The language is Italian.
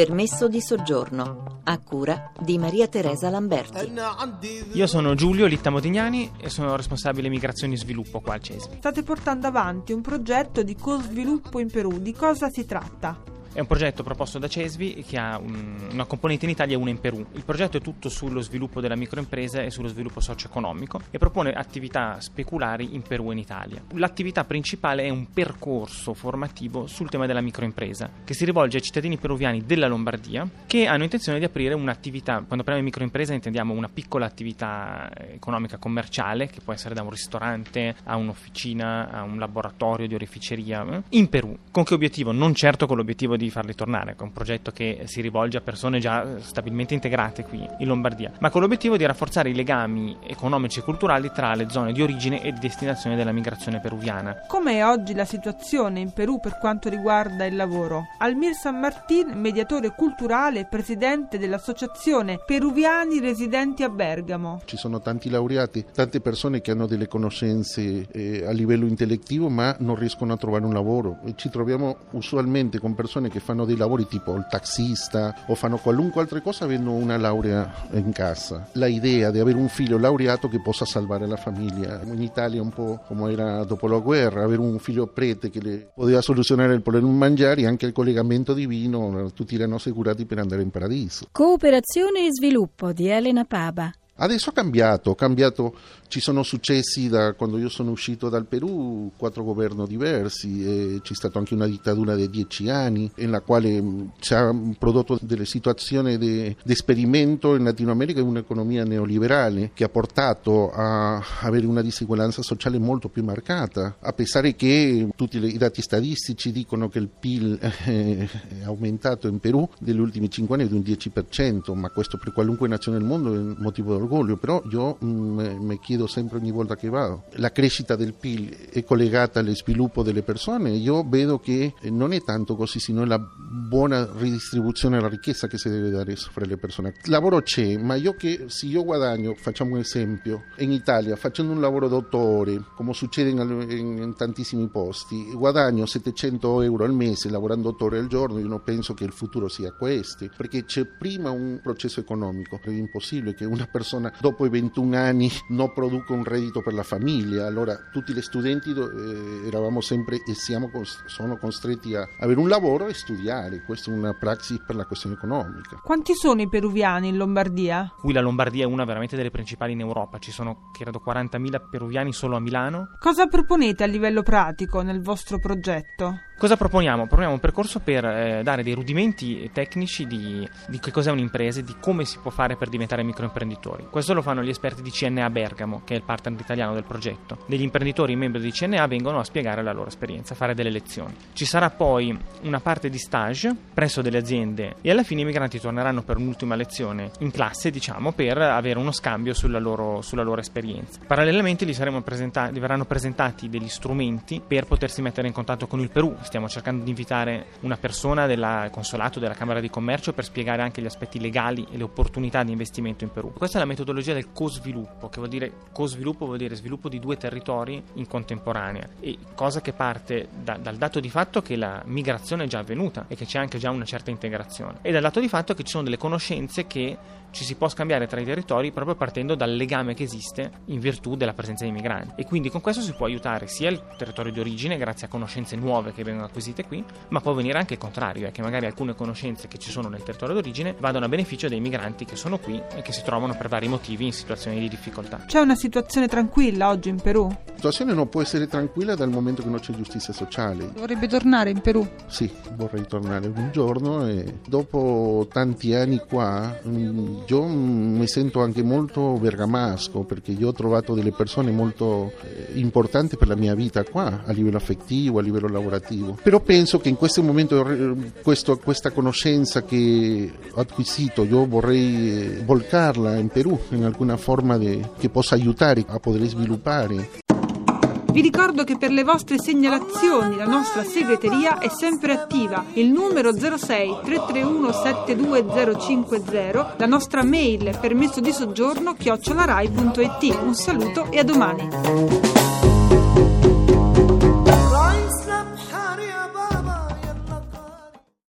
Permesso di soggiorno, a cura di Maria Teresa Lamberti. Io sono Giulio Litta Modignani e sono responsabile migrazione e sviluppo qua al CESVI. State portando avanti un progetto di co-sviluppo in Perù. Di cosa si tratta? È un progetto proposto da Cesvi che ha un, una componente in Italia e una in Perù. Il progetto è tutto sullo sviluppo della microimpresa e sullo sviluppo socio-economico e propone attività speculari in Perù e in Italia. L'attività principale è un percorso formativo sul tema della microimpresa che si rivolge ai cittadini peruviani della Lombardia che hanno intenzione di aprire un'attività, quando parliamo di microimpresa intendiamo una piccola attività economica commerciale che può essere da un ristorante a un'officina, a un laboratorio di oreficeria eh, in Perù. Con che obiettivo? Non certo con l'obiettivo di farli tornare, è un progetto che si rivolge a persone già stabilmente integrate qui in Lombardia, ma con l'obiettivo di rafforzare i legami economici e culturali tra le zone di origine e di destinazione della migrazione peruviana. Com'è oggi la situazione in Perù per quanto riguarda il lavoro? Almir San Martin, mediatore culturale e presidente dell'associazione Peruviani residenti a Bergamo. Ci sono tanti laureati, tante persone che hanno delle conoscenze eh, a livello intellettivo ma non riescono a trovare un lavoro e ci troviamo usualmente con persone che fanno dei lavori tipo il taxista o fanno qualunque altra cosa avendo una laurea in casa. La idea di avere un figlio laureato che possa salvare la famiglia. In Italia un po' come era dopo la guerra, avere un figlio prete che le poteva soluzionare il problema mangiare e anche il collegamento divino, tutti erano assicurati per andare in paradiso. Cooperazione e sviluppo di Elena Paba. Adesso ha cambiato, cambiato, ci sono successi da quando io sono uscito dal Perù, quattro governi diversi, c'è stata anche una dittatura di dieci anni, nella quale ci ha prodotto delle situazioni di esperimento in Latino America in un'economia neoliberale che ha portato a avere una disuguaglianza sociale molto più marcata, a pensare che tutti i dati statistici dicono che il PIL è aumentato in Perù negli ultimi cinque anni di un 10%, ma questo per qualunque nazione del mondo è un motivo di orgoglio, però io mm, mi chiedo sempre ogni volta che vado, la crescita del PIL è collegata allo sviluppo delle persone, io vedo che non è tanto così, sino la buona ridistribuzione della ricchezza che si deve dare fra le persone. Lavoro c'è, ma io che se io guadagno, facciamo un esempio, in Italia facendo un lavoro dottore, come succede in, in, in tantissimi posti, guadagno 700 euro al mese lavorando 8 ore al giorno, io non penso che il futuro sia questo, perché c'è prima un processo economico, è impossibile che una persona persona dopo i 21 anni non produca un reddito per la famiglia. Allora tutti gli studenti eh, eravamo sempre e siamo, sono costretti a avere un lavoro e studiare. Questa è una praxis per la questione economica. Quanti sono i peruviani in Lombardia? Qui la Lombardia è una veramente delle principali in Europa. Ci sono, credo, 40.000 peruviani solo a Milano. Cosa proponete a livello pratico nel vostro progetto? Cosa proponiamo? Proponiamo un percorso per eh, dare dei rudimenti tecnici di, di che cos'è un'impresa e di come si può fare per diventare microimprenditori. Questo lo fanno gli esperti di CNA Bergamo, che è il partner italiano del progetto. Degli imprenditori membri di CNA vengono a spiegare la loro esperienza, a fare delle lezioni. Ci sarà poi una parte di stage presso delle aziende e alla fine i migranti torneranno per un'ultima lezione in classe, diciamo, per avere uno scambio sulla loro, sulla loro esperienza. Parallelamente gli, presentati, gli verranno presentati degli strumenti per potersi mettere in contatto con il Perù stiamo cercando di invitare una persona del consolato della Camera di Commercio per spiegare anche gli aspetti legali e le opportunità di investimento in Perù. Questa è la metodologia del co-sviluppo, che vuol dire co-sviluppo vuol dire sviluppo di due territori in contemporanea. E cosa che parte da, dal dato di fatto che la migrazione è già avvenuta e che c'è anche già una certa integrazione. E dal dato di fatto che ci sono delle conoscenze che ci si può scambiare tra i territori proprio partendo dal legame che esiste in virtù della presenza dei migranti. E quindi con questo si può aiutare sia il territorio di origine grazie a conoscenze nuove che vengono acquisite qui ma può venire anche il contrario è che magari alcune conoscenze che ci sono nel territorio d'origine vadano a beneficio dei migranti che sono qui e che si trovano per vari motivi in situazioni di difficoltà c'è una situazione tranquilla oggi in Perù? La situazione non può essere tranquilla dal momento che non c'è giustizia sociale vorrebbe tornare in Perù? sì vorrei tornare un giorno e dopo tanti anni qua mm, io mi sento anche molto bergamasco perché io ho trovato delle persone molto eh, importanti per la mia vita qua, a livello affettivo, a livello lavorativo. Però penso che in questo momento eh, questo, questa conoscenza che ho acquisito io vorrei eh, volcarla in Perù in alcuna forma de, che possa aiutare a poter sviluppare. Vi ricordo che per le vostre segnalazioni la nostra segreteria è sempre attiva. Il numero 06 331 72050, la nostra mail permesso di soggiorno chiocciolarai.it. Un saluto e a domani.